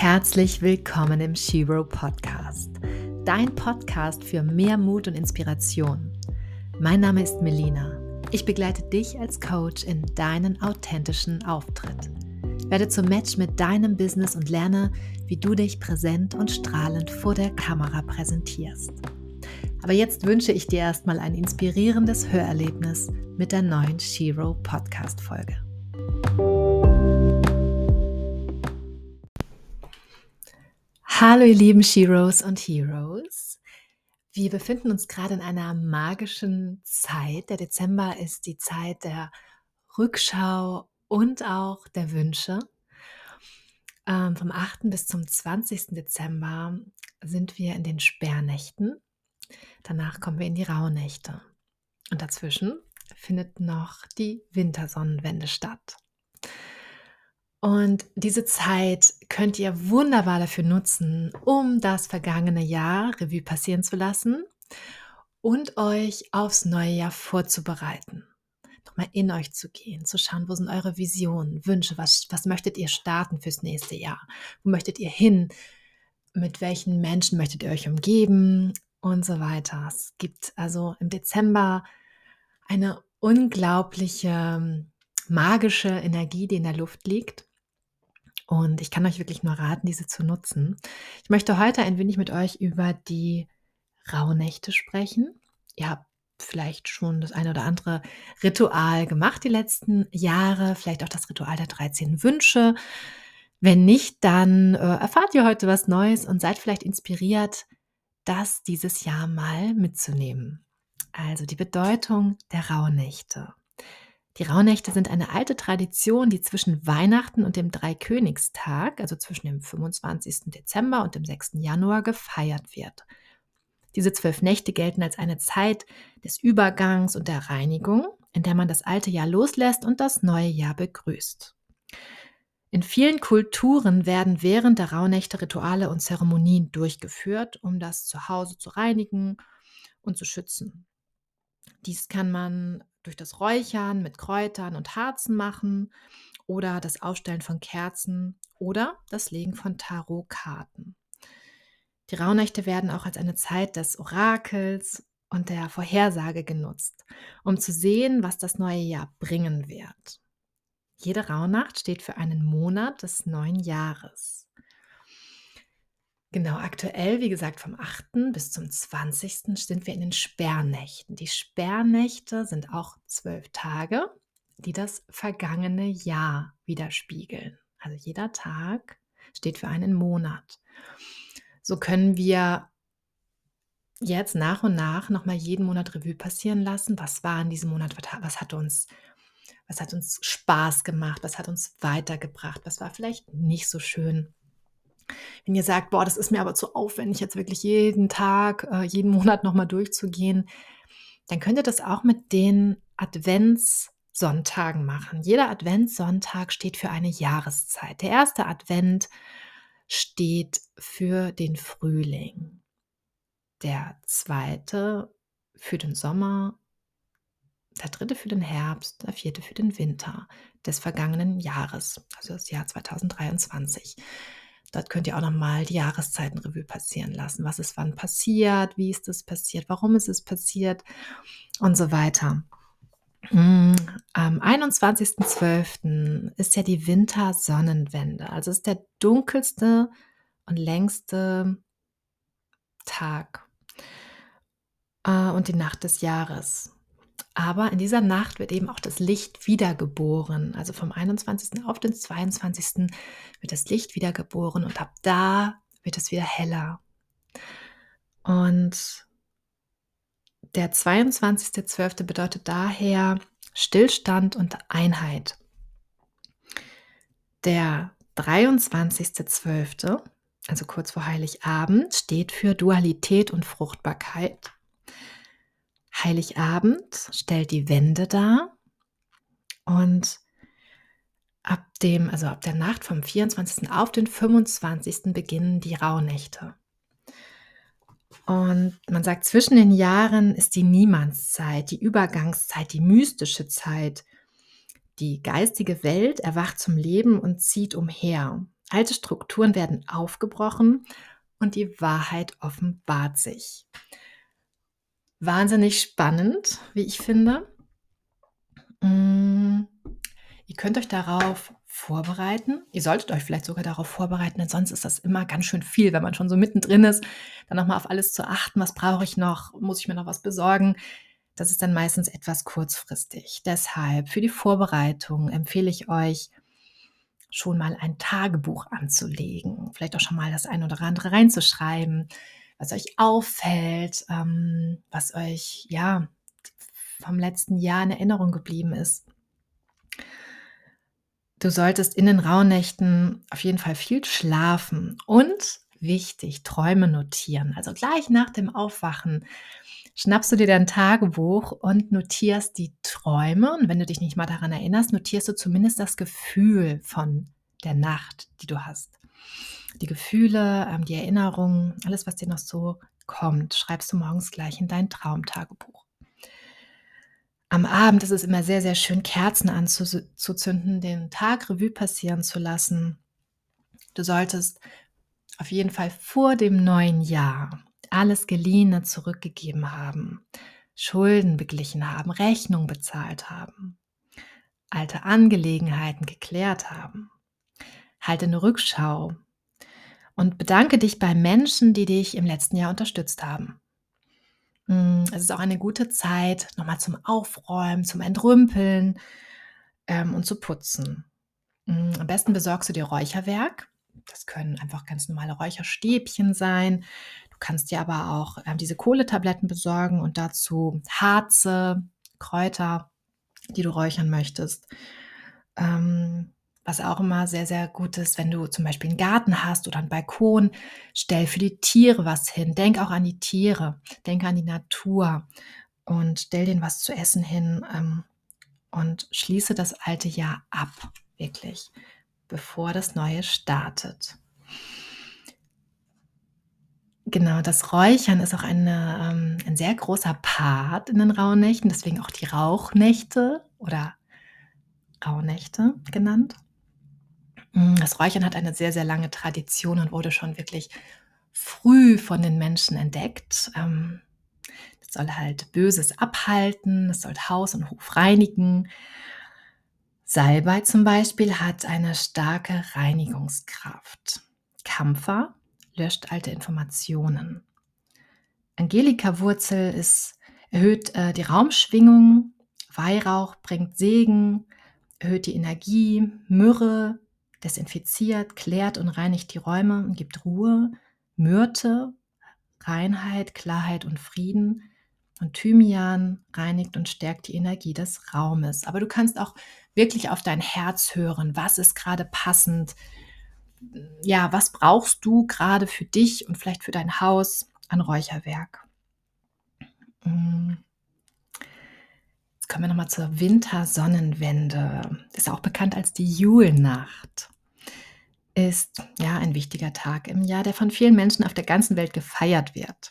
Herzlich willkommen im Shiro Podcast, dein Podcast für mehr Mut und Inspiration. Mein Name ist Melina. Ich begleite dich als Coach in deinen authentischen Auftritt. Werde zum Match mit deinem Business und lerne, wie du dich präsent und strahlend vor der Kamera präsentierst. Aber jetzt wünsche ich dir erstmal ein inspirierendes Hörerlebnis mit der neuen Shiro Podcast Folge. Hallo ihr lieben Sheroes und Heroes. Wir befinden uns gerade in einer magischen Zeit. Der Dezember ist die Zeit der Rückschau und auch der Wünsche. Ähm, vom 8. bis zum 20. Dezember sind wir in den Sperrnächten. Danach kommen wir in die Rauhnächte. Und dazwischen findet noch die Wintersonnenwende statt. Und diese Zeit könnt ihr wunderbar dafür nutzen, um das vergangene Jahr Revue passieren zu lassen und euch aufs neue Jahr vorzubereiten. Nochmal in euch zu gehen, zu schauen, wo sind eure Visionen, Wünsche, was, was möchtet ihr starten fürs nächste Jahr? Wo möchtet ihr hin? Mit welchen Menschen möchtet ihr euch umgeben? Und so weiter. Es gibt also im Dezember eine unglaubliche magische Energie, die in der Luft liegt. Und ich kann euch wirklich nur raten, diese zu nutzen. Ich möchte heute ein wenig mit euch über die Rauhnächte sprechen. Ihr habt vielleicht schon das eine oder andere Ritual gemacht die letzten Jahre, vielleicht auch das Ritual der 13 Wünsche. Wenn nicht, dann äh, erfahrt ihr heute was Neues und seid vielleicht inspiriert, das dieses Jahr mal mitzunehmen. Also die Bedeutung der Rauhnächte. Die Rauhnächte sind eine alte Tradition, die zwischen Weihnachten und dem Dreikönigstag, also zwischen dem 25. Dezember und dem 6. Januar, gefeiert wird. Diese zwölf Nächte gelten als eine Zeit des Übergangs und der Reinigung, in der man das alte Jahr loslässt und das neue Jahr begrüßt. In vielen Kulturen werden während der Rauhnächte Rituale und Zeremonien durchgeführt, um das Zuhause zu reinigen und zu schützen. Dies kann man durch das Räuchern mit Kräutern und Harzen machen oder das Aufstellen von Kerzen oder das Legen von Tarotkarten. Die Rauhnächte werden auch als eine Zeit des Orakels und der Vorhersage genutzt, um zu sehen, was das neue Jahr bringen wird. Jede Rauhnacht steht für einen Monat des neuen Jahres. Genau, aktuell, wie gesagt, vom 8. bis zum 20. sind wir in den Sperrnächten. Die Sperrnächte sind auch zwölf Tage, die das vergangene Jahr widerspiegeln. Also jeder Tag steht für einen Monat. So können wir jetzt nach und nach nochmal jeden Monat Revue passieren lassen. Was war in diesem Monat? Was hat uns, was hat uns Spaß gemacht? Was hat uns weitergebracht? Was war vielleicht nicht so schön? Wenn ihr sagt, boah, das ist mir aber zu aufwendig, jetzt wirklich jeden Tag, äh, jeden Monat nochmal durchzugehen, dann könnt ihr das auch mit den Adventssonntagen machen. Jeder Adventssonntag steht für eine Jahreszeit. Der erste Advent steht für den Frühling. Der zweite für den Sommer, der dritte für den Herbst, der vierte für den Winter des vergangenen Jahres, also das Jahr 2023. Dort könnt ihr auch nochmal die Jahreszeitenrevue passieren lassen. Was ist wann passiert? Wie ist es passiert? Warum ist es passiert? Und so weiter. Hm, am 21.12. ist ja die Wintersonnenwende. Also ist der dunkelste und längste Tag äh, und die Nacht des Jahres. Aber in dieser Nacht wird eben auch das Licht wiedergeboren. Also vom 21. auf den 22. wird das Licht wiedergeboren und ab da wird es wieder heller. Und der 22.12. bedeutet daher Stillstand und Einheit. Der 23.12., also kurz vor Heiligabend, steht für Dualität und Fruchtbarkeit. Heiligabend stellt die Wende dar und ab dem, also ab der Nacht vom 24. auf den 25. beginnen die Rauhnächte. Und man sagt, zwischen den Jahren ist die Niemandszeit, die Übergangszeit, die mystische Zeit. Die geistige Welt erwacht zum Leben und zieht umher. Alte Strukturen werden aufgebrochen und die Wahrheit offenbart sich. Wahnsinnig spannend, wie ich finde. Mm, ihr könnt euch darauf vorbereiten. Ihr solltet euch vielleicht sogar darauf vorbereiten, denn sonst ist das immer ganz schön viel, wenn man schon so mittendrin ist, dann nochmal auf alles zu achten. Was brauche ich noch? Muss ich mir noch was besorgen? Das ist dann meistens etwas kurzfristig. Deshalb für die Vorbereitung empfehle ich euch, schon mal ein Tagebuch anzulegen, vielleicht auch schon mal das ein oder andere reinzuschreiben, was euch auffällt, ähm, was euch ja vom letzten Jahr in Erinnerung geblieben ist. Du solltest in den Rauhnächten auf jeden Fall viel schlafen und wichtig, Träume notieren. Also gleich nach dem Aufwachen schnappst du dir dein Tagebuch und notierst die Träume. Und wenn du dich nicht mal daran erinnerst, notierst du zumindest das Gefühl von der Nacht, die du hast. Die Gefühle, ähm, die Erinnerungen, alles, was dir noch so kommt, schreibst du morgens gleich in dein Traumtagebuch. Am Abend ist es immer sehr, sehr schön, Kerzen anzuzünden, den Tag Revue passieren zu lassen. Du solltest auf jeden Fall vor dem neuen Jahr alles Geliehene zurückgegeben haben, Schulden beglichen haben, Rechnung bezahlt haben, alte Angelegenheiten geklärt haben. Halte eine Rückschau und bedanke dich bei Menschen, die dich im letzten Jahr unterstützt haben. Mm, es ist auch eine gute Zeit, nochmal zum Aufräumen, zum Entrümpeln ähm, und zu putzen. Mm, am besten besorgst du dir Räucherwerk. Das können einfach ganz normale Räucherstäbchen sein kannst dir aber auch äh, diese Kohletabletten besorgen und dazu Harze, Kräuter, die du räuchern möchtest. Ähm, was auch immer sehr, sehr gut ist, wenn du zum Beispiel einen Garten hast oder einen Balkon, stell für die Tiere was hin. Denk auch an die Tiere, denk an die Natur und stell denen was zu essen hin ähm, und schließe das alte Jahr ab, wirklich, bevor das neue startet. Genau, das Räuchern ist auch eine, ähm, ein sehr großer Part in den Rauhnächten, deswegen auch die Rauchnächte oder Rauhnächte genannt. Hm, das Räuchern hat eine sehr, sehr lange Tradition und wurde schon wirklich früh von den Menschen entdeckt. Ähm, das soll halt Böses abhalten, es soll Haus und Hof reinigen. Salbei zum Beispiel hat eine starke Reinigungskraft. Kampfer löscht alte Informationen. Angelika-Wurzel erhöht äh, die Raumschwingung, Weihrauch bringt Segen, erhöht die Energie, Myrrhe desinfiziert, klärt und reinigt die Räume und gibt Ruhe, Myrte, Reinheit, Klarheit und Frieden und Thymian reinigt und stärkt die Energie des Raumes. Aber du kannst auch wirklich auf dein Herz hören, was ist gerade passend, ja, was brauchst du gerade für dich und vielleicht für dein Haus an Räucherwerk? Mm. Kommen wir nochmal zur Wintersonnenwende. Ist auch bekannt als die Julnacht. Ist ja ein wichtiger Tag im Jahr, der von vielen Menschen auf der ganzen Welt gefeiert wird.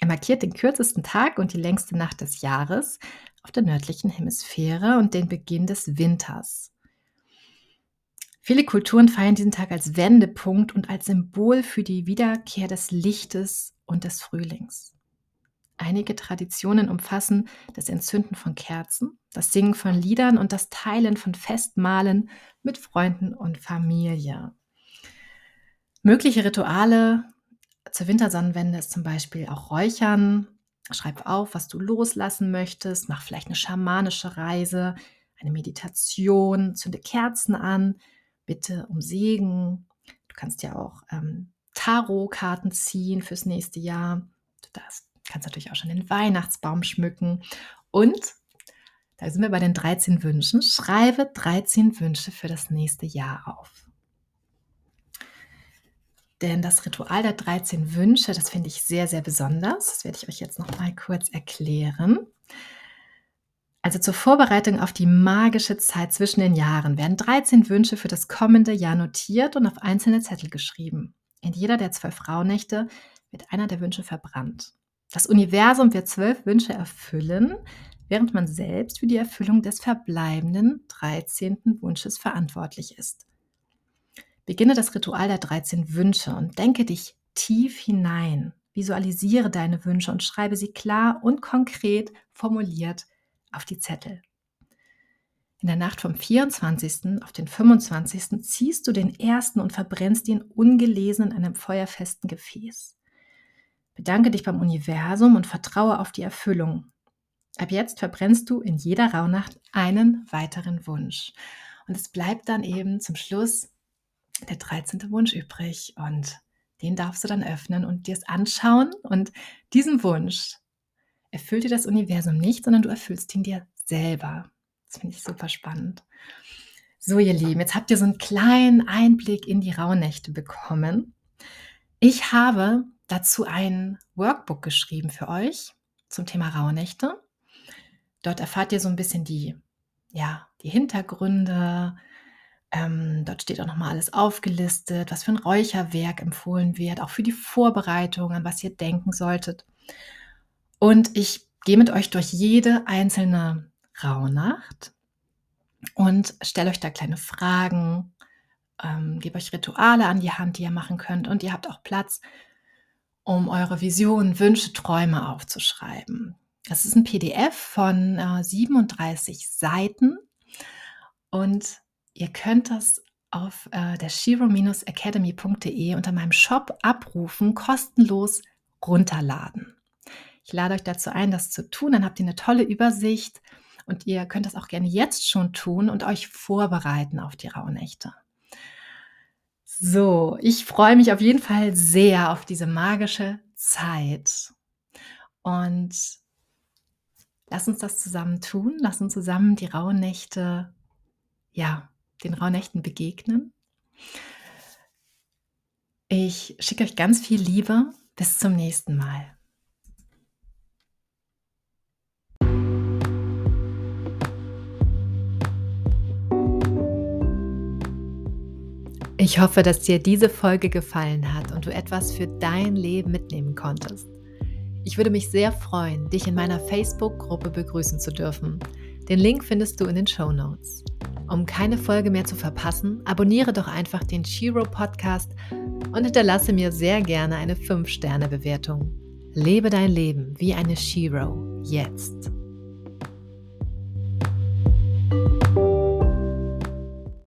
Er markiert den kürzesten Tag und die längste Nacht des Jahres auf der nördlichen Hemisphäre und den Beginn des Winters. Viele Kulturen feiern diesen Tag als Wendepunkt und als Symbol für die Wiederkehr des Lichtes und des Frühlings. Einige Traditionen umfassen das Entzünden von Kerzen, das Singen von Liedern und das Teilen von Festmahlen mit Freunden und Familie. Mögliche Rituale zur Wintersonnenwende ist zum Beispiel auch Räuchern. Schreib auf, was du loslassen möchtest. Mach vielleicht eine schamanische Reise, eine Meditation, zünde Kerzen an, bitte um Segen. Du kannst ja auch ähm, Tarotkarten ziehen fürs nächste Jahr. Du darfst, kannst natürlich auch schon den Weihnachtsbaum schmücken. Und da sind wir bei den 13 Wünschen. Schreibe 13 Wünsche für das nächste Jahr auf. Denn das Ritual der 13 Wünsche, das finde ich sehr, sehr besonders. Das werde ich euch jetzt noch mal kurz erklären. Also zur Vorbereitung auf die magische Zeit zwischen den Jahren werden 13 Wünsche für das kommende Jahr notiert und auf einzelne Zettel geschrieben. In jeder der zwölf Rauhnächte wird einer der Wünsche verbrannt. Das Universum wird zwölf Wünsche erfüllen, während man selbst für die Erfüllung des verbleibenden 13. Wunsches verantwortlich ist. Beginne das Ritual der 13 Wünsche und denke dich tief hinein. Visualisiere deine Wünsche und schreibe sie klar und konkret formuliert auf die Zettel. In der Nacht vom 24. auf den 25. ziehst du den ersten und verbrennst ihn ungelesen in einem feuerfesten Gefäß. Bedanke dich beim Universum und vertraue auf die Erfüllung. Ab jetzt verbrennst du in jeder Rauhnacht einen weiteren Wunsch. Und es bleibt dann eben zum Schluss der 13. Wunsch übrig. Und den darfst du dann öffnen und dir es anschauen. Und diesen Wunsch erfüllt dir das Universum nicht, sondern du erfüllst ihn dir selber. Das finde ich super spannend. So, ihr Lieben, jetzt habt ihr so einen kleinen Einblick in die Rauhnächte bekommen. Ich habe dazu ein Workbook geschrieben für euch zum Thema Rauhnächte. Dort erfahrt ihr so ein bisschen die, ja, die Hintergründe. Ähm, dort steht auch nochmal alles aufgelistet, was für ein Räucherwerk empfohlen wird, auch für die Vorbereitung, an was ihr denken solltet. Und ich gehe mit euch durch jede einzelne Rauhnacht und stelle euch da kleine Fragen, ähm, gebe euch Rituale an die Hand, die ihr machen könnt und ihr habt auch Platz, um eure Visionen, Wünsche, Träume aufzuschreiben. Das ist ein PDF von äh, 37 Seiten und ihr könnt das auf äh, der shiro-academy.de unter meinem Shop abrufen, kostenlos runterladen. Ich lade euch dazu ein, das zu tun, dann habt ihr eine tolle Übersicht und ihr könnt das auch gerne jetzt schon tun und euch vorbereiten auf die Rauhnächte. So, ich freue mich auf jeden Fall sehr auf diese magische Zeit. Und lass uns das zusammen tun. Lass uns zusammen die Rauhnächte, ja, den Rauhnächten begegnen. Ich schicke euch ganz viel Liebe. Bis zum nächsten Mal. Ich hoffe, dass dir diese Folge gefallen hat und du etwas für dein Leben mitnehmen konntest. Ich würde mich sehr freuen, dich in meiner Facebook-Gruppe begrüßen zu dürfen. Den Link findest du in den Show Notes. Um keine Folge mehr zu verpassen, abonniere doch einfach den Shiro Podcast und hinterlasse mir sehr gerne eine 5-Sterne-Bewertung. Lebe dein Leben wie eine Shiro jetzt.